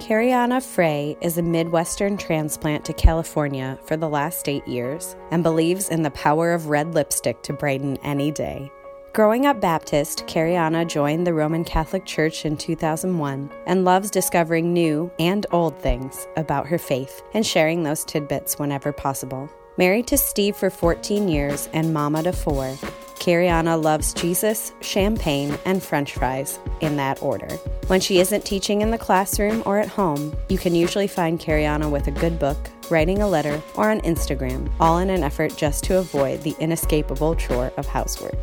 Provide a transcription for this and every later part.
Cariana Frey is a Midwestern transplant to California for the last eight years and believes in the power of red lipstick to brighten any day. Growing up Baptist, Cariana joined the Roman Catholic Church in 2001 and loves discovering new and old things about her faith and sharing those tidbits whenever possible. Married to Steve for 14 years and mama to four, Cariana loves Jesus, champagne, and french fries in that order. When she isn't teaching in the classroom or at home, you can usually find Cariana with a good book, writing a letter, or on Instagram, all in an effort just to avoid the inescapable chore of housework.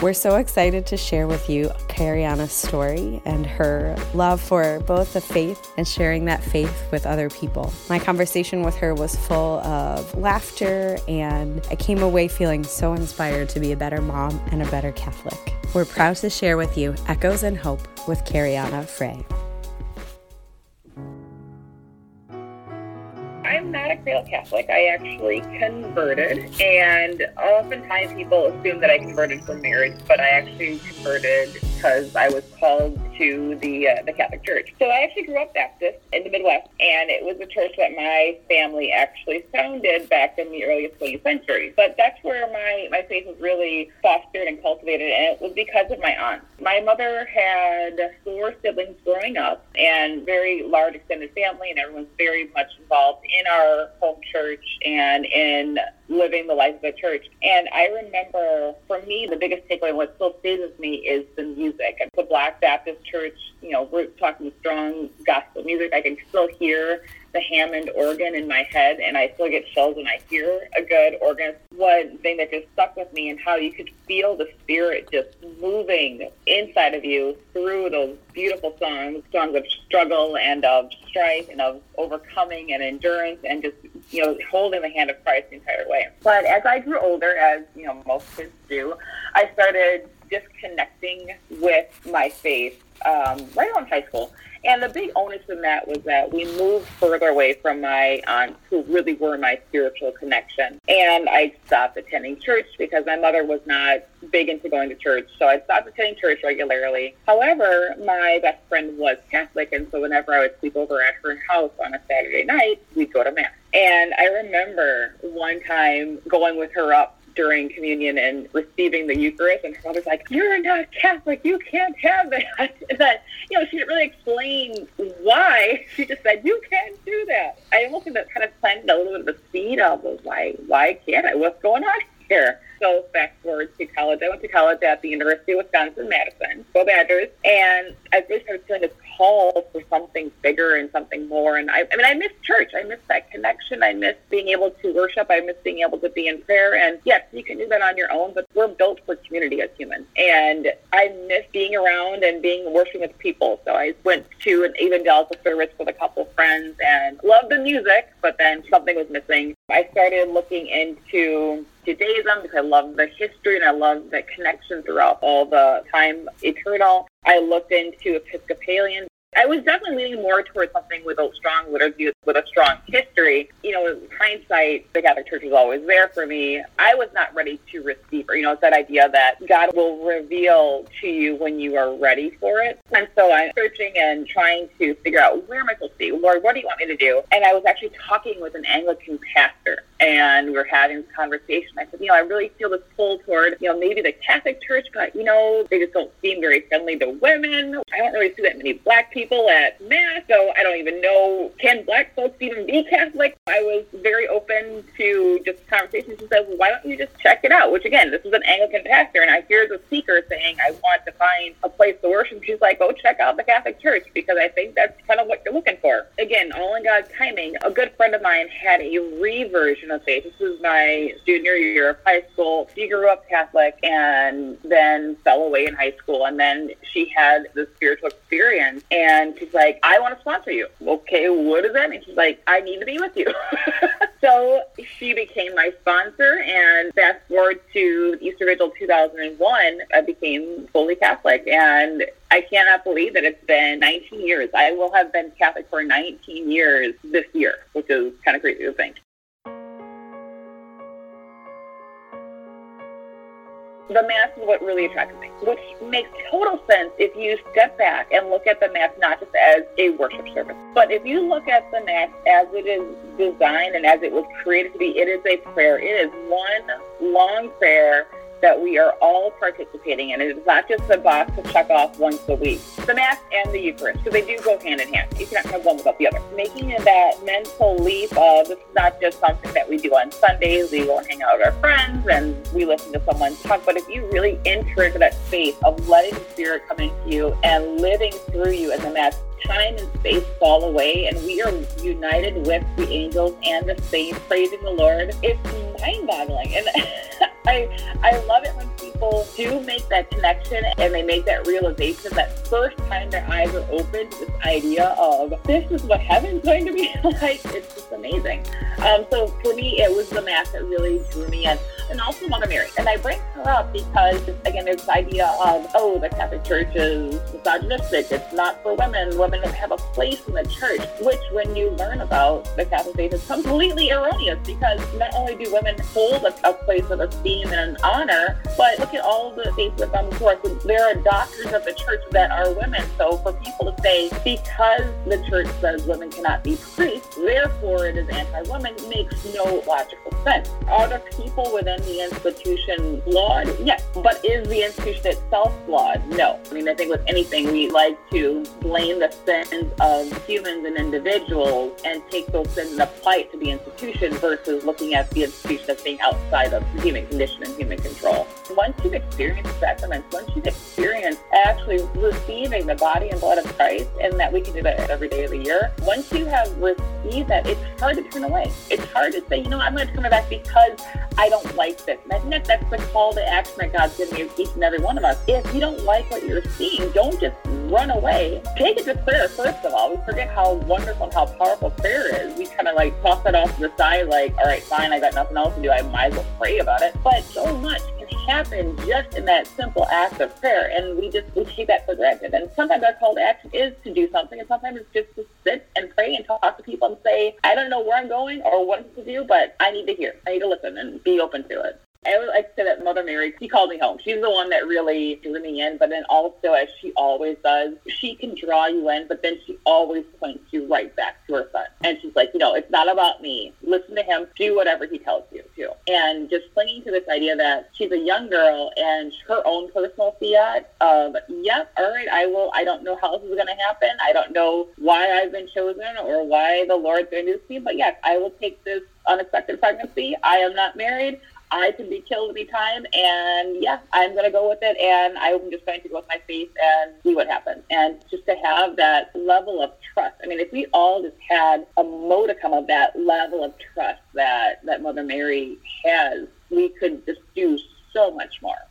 We're so excited to share with you Cariana's story and her love for both the faith and sharing that faith with other people. My conversation with her was full of laughter, and I came away feeling so inspired to be a better mom and a better Catholic. We're proud to share with you Echoes and Hope with Cariana Frey. I'm not a cradle Catholic. I actually converted, and oftentimes people assume that I converted for marriage, but I actually converted because I was called to the uh, the Catholic Church. So I actually grew up Baptist in the Midwest, and it was a church that my family actually founded back in the early 20th century. But that's where my my faith was really fostered and cultivated, and it was because of my aunt. My mother had four siblings growing up, and very large extended family, and everyone's very much involved in our home church and in living the life of the church. And I remember, for me, the biggest takeaway, what still stays with me, is the music. The Black Baptist Church, you know, we're talking strong gospel music. I can still hear the Hammond organ in my head, and I still get chills when I hear a good organ. One thing that just stuck with me, and how you could feel the spirit just moving inside of you through those beautiful songs, songs of struggle and of strife and of overcoming and endurance, and just you know holding the hand of Christ the entire way. But as I grew older, as you know most kids do, I started disconnecting with my faith um, right around high school. And the big onus in that was that we moved further away from my aunts, who really were my spiritual connection. And I stopped attending church because my mother was not big into going to church. So I stopped attending church regularly. However, my best friend was Catholic, and so whenever I would sleep over at her house on a Saturday night, we'd go to Mass. And I remember one time going with her up during communion and receiving the Eucharist, and her mother's like, "You're not Catholic. You can't have that." That you know, she didn't really explain why. She just said, "You can't do that." I almost think that kind of planted a little bit of a seed of why why can't I? What's going on here? So fast forward to college. I went to college at the University of Wisconsin Madison, go Badgers, and I really started feeling this call for something bigger and something more. And I, I mean, I miss church. I miss that connection. I miss being able to worship. I miss being able to be in prayer. And yes, you can do that on your own, but we're built for community as humans. And I miss being around and being worshiping with people. So I went to an evangelical service with a couple of friends and loved the music, but then something was missing. I started looking into Judaism because I love the history and I love the connection throughout all the time eternal. I looked into Episcopalian. I was definitely leaning more towards something with a strong liturgy, with a strong history. You know, in hindsight, the Catholic Church was always there for me. I was not ready to receive, or you know, it's that idea that God will reveal to you when you are ready for it. And so I'm searching and trying to figure out where am I supposed to be, Lord, what do you want me to do? And I was actually talking with an Anglican pastor, and we were having this conversation. I said, you know, I really feel this pull toward, you know, maybe the Catholic Church, but you know, they just don't seem very friendly to women. I don't really see that many black people at mass, so I don't even know can black folks even be Catholic. I was very open to just conversations. She said, well, why don't you just check it out? Which again, this is an Anglican pastor, and I hear the speaker saying, I want to find a place to worship. She's like, go check out the Catholic Church because I think that's kind of what you're looking for. Again, all in God's timing. A good friend of mine had a reversion of faith. This was my junior year of high school. She grew up Catholic and then fell away in high school, and then she had this spiritual experience, and she's like, I want to sponsor you. Okay, what does that mean? She's like, I need to be with you. so she became my sponsor, and fast forward to Easter Vigil 2001, I became fully Catholic, and I cannot believe that it's been 19 years. I will have been Catholic for 19 years this year, which is kind of crazy to think. The Mass is what really attracted me, which makes total sense if you step back and look at the Mass not just as a worship service, but if you look at the Mass as it is designed and as it was created to be, it is a prayer. It is one long prayer that we are all participating in. It is not just a box to check off once a week. The Mass and the Eucharist, so they do go hand in hand. You cannot have one without the other. Making that mental leap of this is not just something that we do on Sundays. We go and hang out with our friends and we listen to someone talk. But if you really enter into that space of letting the Spirit come into you and living through you in the Mass, time and space fall away and we are united with the angels and the saints praising the Lord. It's mind boggling. And I, I love it when people do make that connection and they make that realization that first time their eyes are open to this idea of this is what heaven's going to be like. It's just amazing. Um, so for me, it was the mass that really drew me in, and also Mother Mary. And I bring her up because, again, there's this idea of, oh, the Catholic Church is misogynistic. It's not for women. Women don't have a place in the church, which when you learn about the Catholic faith is completely erroneous because not only do women hold a, a place of esteem and honor. But look at all the faiths that gone before us. There are doctors of the church that are women. So for people to say, because the church says women cannot be priests, therefore it is anti-women, makes no logical sense. Are the people within the institution flawed? Yes. But is the institution itself flawed? No. I mean, I think with anything, we like to blame the sins of humans and individuals and take those sins and apply it to the institution versus looking at the institution as being outside of the human condition and human control. Once you've experienced sacraments, once you've experienced actually receiving the body and blood of Christ, and that we can do that every day of the year, once you have received that, it's hard to turn away. It's hard to say, you know, I'm going to turn my back because I don't like And I think that that's the call to action that God's given each and every one of us. If you don't like what you're seeing, don't just run away. Take it to prayer, first of all. We forget how wonderful and how powerful prayer is. We kind of like toss that off to the side, like, all right, fine, I got nothing else to do. I might as well pray about it. But so much happen just in that simple act of prayer, and we just we take that for granted. And sometimes our call to action is to do something, and sometimes it's just to sit and pray and talk to people and say, I don't know where I'm going or what to do, but I need to hear. I need to listen and be open to it. I would like to say that Mother Mary, she called me home. She's the one that really drew me in, but then also, as she always does, she can draw you in, but then she always points you right back to her son. And she's like, you know, it's not about me. Listen to him. Do whatever he tells you to. And just clinging to this idea that she's a young girl and her own personal fiat of, yep, all right, I will. I don't know how this is going to happen. I don't know why I've been chosen or why the Lord's going to do this to me, but yes, I will take this unexpected pregnancy. I am not married. I can be killed anytime, and yeah, I'm going to go with it, and I'm just going to go with my faith and see what happens. And just to have that level of trust. I mean, if we all just had a modicum of that level of trust that, that Mother Mary has, we could just do so much more.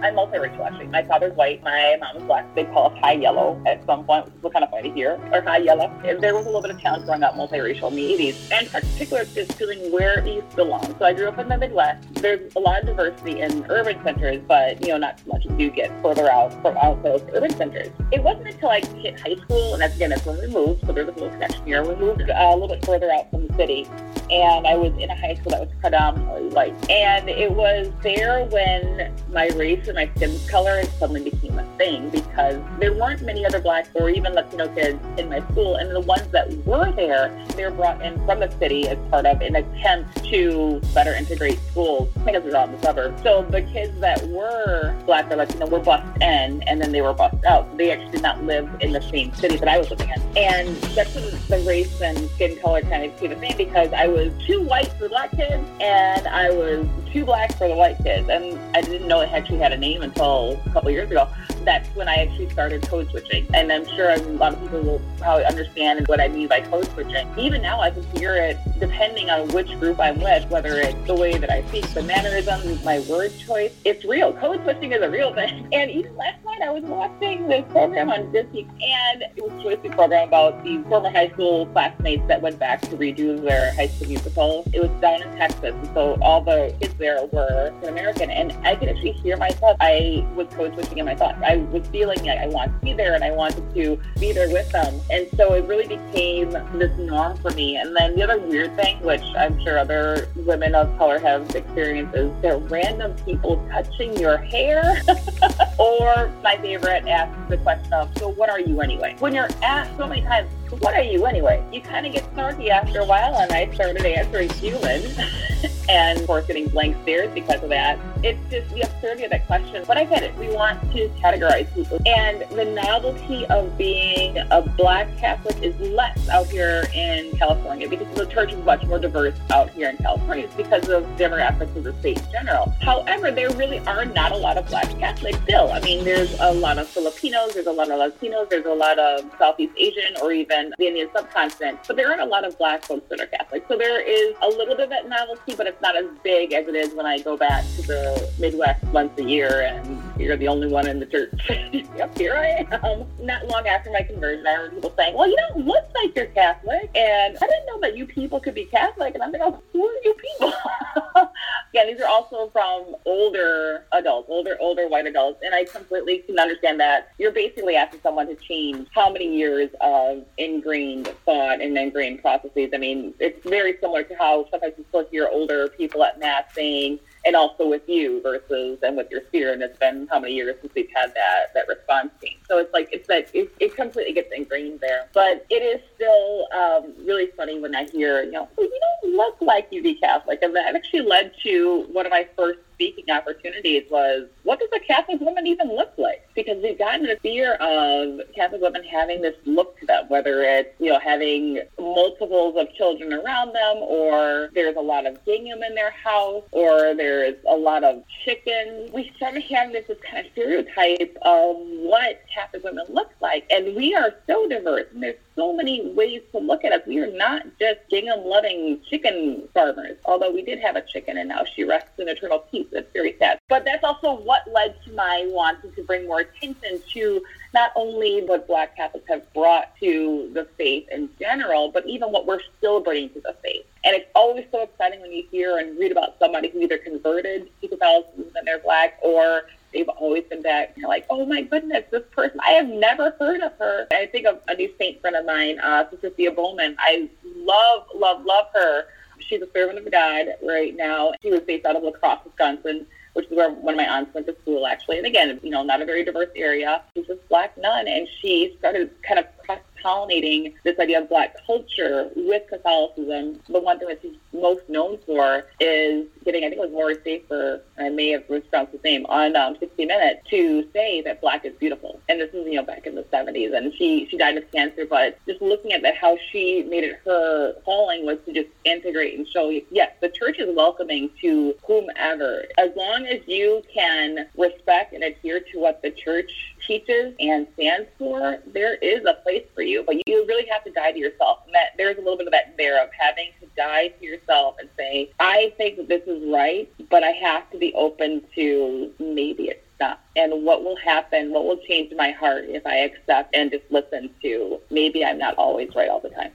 I'm multiracial, actually. My father's white, my mom is black. They call us high yellow at some point, which is kind of funny here, or high yellow. There was a little bit of challenge growing up multiracial in the 80s, and in particular, just feeling where East belongs. So I grew up in the Midwest. There's a lot of diversity in urban centers, but, you know, not so much as you get further out from out those urban centers. It wasn't until I hit high school, and that's, again, that's when we moved, so there's a little connection here. We moved uh, a little bit further out from the city, and I was in a high school that was predominantly white. And it was there when my race and my skin color suddenly became a thing because there weren't many other black or even Latino kids in my school. And the ones that were there, they were brought in from the city as part of an attempt to better integrate schools because they're out in the suburbs. So the kids that were black or Latino were bused in and then they were bused out. They actually did not live in the same city that I was living in. And that's when the race and skin color kind of became a thing because I was too white for black kids and I was too black for the white kids. And I didn't know it actually had a name until a couple years ago. That's when I actually started code switching. And I'm sure a lot of people will probably understand what I mean by code switching. Even now, I can hear it depending on which group I'm with, whether it's the way that I speak, the mannerisms, my word choice. It's real. Code switching is a real thing. And even last night, I was watching this program on Disney, and it was a choice program about the former high school classmates that went back to redo their high school musical. It was down in Texas, and so all the kids there were American, and I could actually hear myself. I was code switching in my thoughts. I I was feeling like I wanted to be there and I wanted to be there with them. And so it really became this norm for me. And then the other weird thing, which I'm sure other women of color have experienced, is there random people touching your hair. or my favorite asks the question of, so what are you anyway? When you're asked so many times, what are you anyway? You kind of get snarky after a while, and I started answering human. and of course, getting blank stares because of that. It's just the absurdity of that question. But I get it. We want to categorize people. And the novelty of being a black Catholic is less out here in California because the church is much more diverse out here in California it's because of demographics of the state in general. However, there really are not a lot of black Catholics still. I mean, there's a lot of Filipinos, there's a lot of Latinos, there's a lot of Southeast Asian or even the Indian subcontinent, but there aren't a lot of black folks that are Catholic. So there is a little bit of that novelty, but it's not as big as it is when I go back to the Midwest once a year and you're the only one in the church. yep, here I am. Not long after my conversion, I heard people saying, well, you don't look like you're Catholic. And I didn't know that you people could be Catholic. And I'm like, oh, who are you people? yeah, these are also from older adults, older, older white adults. And I completely can understand that. You're basically asking someone to change how many years of ingrained thought and ingrained processes. I mean, it's very similar to how sometimes you still hear older people at Mass saying, and also with you versus and with your sphere. And it's been how many years since we've had that that response team. So it's like it's that it, it completely gets ingrained there. But it is still um, really funny when I hear you know you don't look like you be Catholic, and that actually led to one of my first speaking opportunities was what does a Catholic woman even look like? Because we've gotten the fear of Catholic women having this look to them, whether it's, you know, having multiples of children around them or there's a lot of gingham in their house or there's a lot of chicken. We started having this kind of stereotype of what Catholic women look like. And we are so diverse and there's so many ways to look at us. We are not just gingham loving chicken farmers, although we did have a chicken and now she rests in eternal peace that's very sad. But that's also what led to my wanting to bring more attention to not only what Black Catholics have brought to the faith in general, but even what we're still bringing to the faith. And it's always so exciting when you hear and read about somebody who either converted to Catholicism and they're Black or they've always been back. You're like, oh my goodness, this person, I have never heard of her. I think of a new saint friend of mine, uh, Sister Thea Bowman. I love, love, love her she's a servant of God right now. She was based out of La Crosse, Wisconsin, which is where one of my aunts went to school, actually. And again, you know, not a very diverse area. She's this black nun, and she started kind of cross pollinating this idea of black culture with Catholicism. The one thing that she's most known for is getting, I think it was Morris Safer, I may have mispronounced his name, on um, 60 Minutes to say that black is beautiful. And this is, you know, back in the 70s. And she, she died of cancer, but just looking at that, how she made it her calling was to just integrate and show, yes, the church is welcoming to whomever. As long as you can respect and adhere to what the church teaches and stands for, there is a place for you, but you really have to die to yourself. And that there's a little bit of that there of having to die to yourself and say, I think that this is right, but I have to be open to maybe it's not. And what will happen, what will change my heart if I accept and just listen to maybe I'm not always right all the time.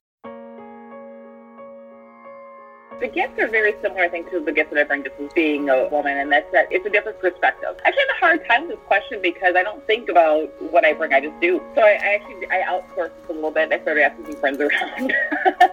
The gifts are very similar, I think, to the gifts that I bring just as being a woman, and that's that it's a different perspective. I have a hard time with this question because I don't think about what I bring, I just do. So I, I actually I outsource this a little bit. I started asking some friends around.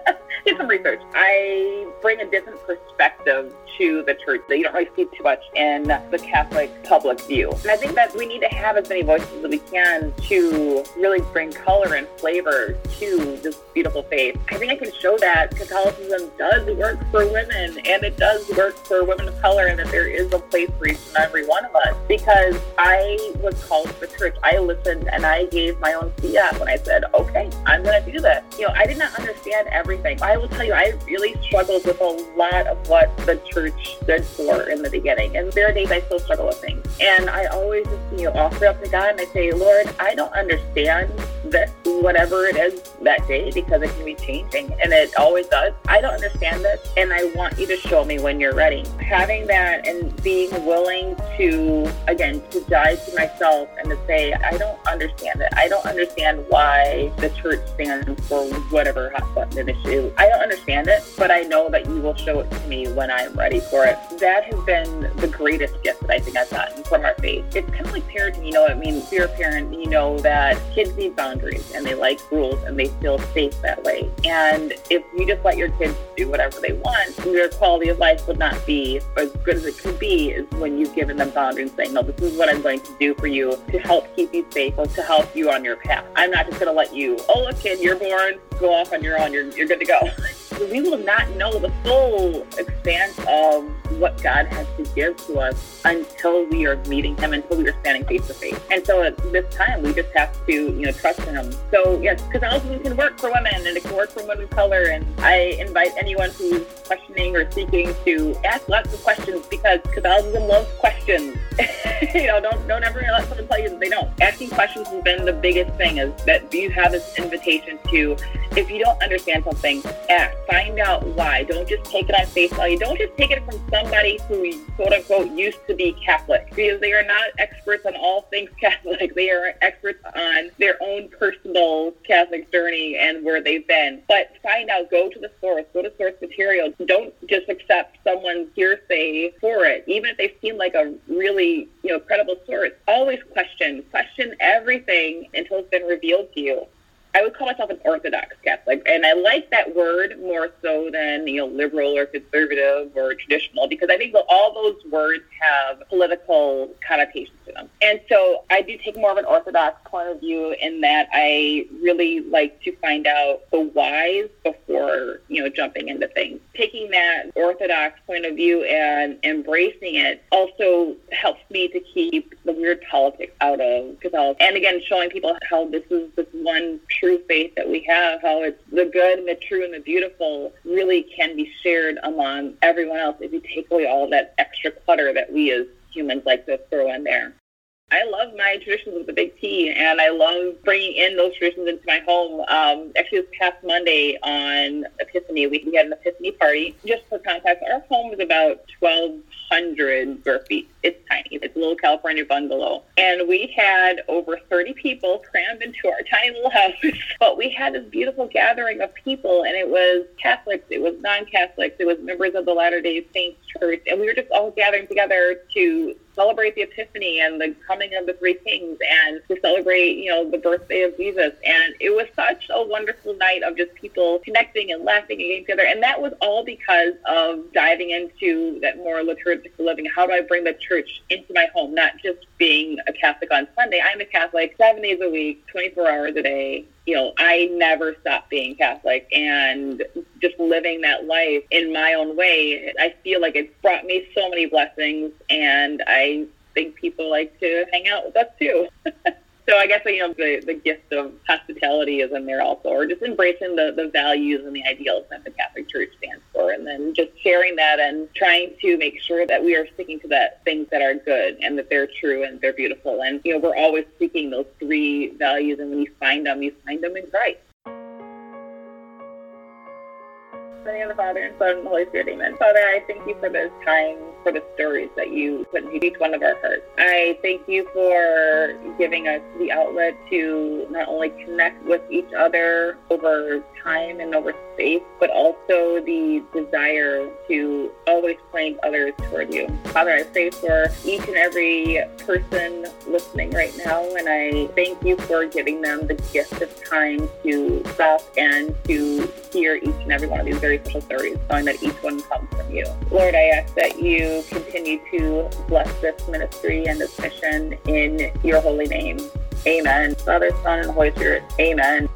did some research. I bring a different perspective to the church that you don't really see too much in the Catholic public view. And I think that we need to have as many voices as we can to really bring color and flavor to this beautiful faith. I think I can show that Catholicism does work for women and it does work for women of color and that there is a place for each and every one of us because I was called to the church. I listened and I gave my own fiat when I said, okay, I'm going to do this. You know, I did not understand everything. I will tell you, I really struggled with a lot of what the church stood for in the beginning. And there are days I still struggle with things. And I always just, you know, offer up to God and I say, Lord, I don't understand this, whatever it is that day because it can be changing and it always does. I don't understand this and I want you to show me when you're ready. Having that and being willing to, again, to die to myself and to say, I don't understand it. I don't understand why the church stands for whatever hot button issue. I don't understand it, but I know that you will show it to me when I'm ready for it. That has been the greatest gift that I think I've gotten from our faith. It's kind of like parenting, you know, I mean, if you're a parent, you know that kids need boundaries and they like rules and they feel safe that way. And if you just let your kids do whatever they want, your quality of life would not be as good as it could be is when you've given them boundaries and saying, no, this is what I'm going to do for you to help keep you safe or to help you on your path. I'm not just going to let you, oh, look, kid, you're born, go off on your own, you're, you're good to go. we will not know the full extent of what God has to give to us until we are meeting Him, until we are standing face to face. And so at this time, we just have to, you know, trust in Him. So yes, because Catholicism can work for women and it can work for women of color. And I invite anyone who's questioning or seeking to ask lots of questions because Catholicism loves questions. you know, don't don't ever let someone tell you that they don't. Asking questions has been the biggest thing. Is that you have this invitation to, if you don't understand something, ask, find out why. Don't just take it on face value. Don't just take it from somebody who quote unquote used to be Catholic because they are not experts on all things Catholic. They are experts on their own personal Catholic journey and where they've been. But find out. Go to the source. Go to source material. Don't just accept someone's hearsay for it, even if they seem like a really you know credible source. Always question. Question everything until it's been revealed to you. I would call myself an Orthodox Catholic, and I like that word more so than you know liberal or conservative or traditional because I think all those words have political connotations to them. And so I do take more of an Orthodox point of view in that I really like to find out the whys before you know jumping into things. Taking that Orthodox point of view and embracing it also helps me to keep the weird politics out of Catholicism, and again showing people how this is this one true faith that we have, how it's the good and the true and the beautiful really can be shared among everyone else if you take away all that extra clutter that we as humans like to throw in there. I love my traditions with the big T, and I love bringing in those traditions into my home. Um, actually, this past Monday on Epiphany, we, had an Epiphany party. Just for context, our home is about 1,200 square feet. It's tiny. It's a little California bungalow. And we had over 30 people crammed into our tiny little house. but we had this beautiful gathering of people, and it was Catholics, it was non-Catholics, it was members of the Latter-day Saints Church, and we were just all gathering together to celebrate the Epiphany and the coming of the Three Kings and to celebrate, you know, the birthday of Jesus. And it was such a wonderful night of just people connecting and laughing and getting together. And that was all because of diving into that more liturgical living. How do I bring the church into my home, not just being a Catholic on Sunday. I'm a Catholic seven days a week, 24 hours a day. You know, I never stopped being Catholic and just living that life in my own way. I feel like it's brought me so many blessings and I think people like to hang out with us too. So I guess you know the, the gift of hospitality is in there also, or just embracing the, the values and the ideals that the Catholic Church for, and then just sharing that and trying to make sure that we are sticking to that things that are good and that they're true and they're beautiful. And you know we're always seeking those three values, and when you find them, you find them in Christ. The name of the Father and Son and the Holy Spirit, Amen. Father, I thank you for this time, for the stories that you put into each one of our hearts. I thank you for giving us the outlet to not only connect with each other over time and over space, but also the desire to others toward you. Father, I pray for each and every person listening right now, and I thank you for giving them the gift of time to stop and to hear each and every one of these very special stories, knowing that each one comes from you. Lord, I ask that you continue to bless this ministry and this mission in your holy name. Amen. Father, Son, and Holy Spirit. Amen.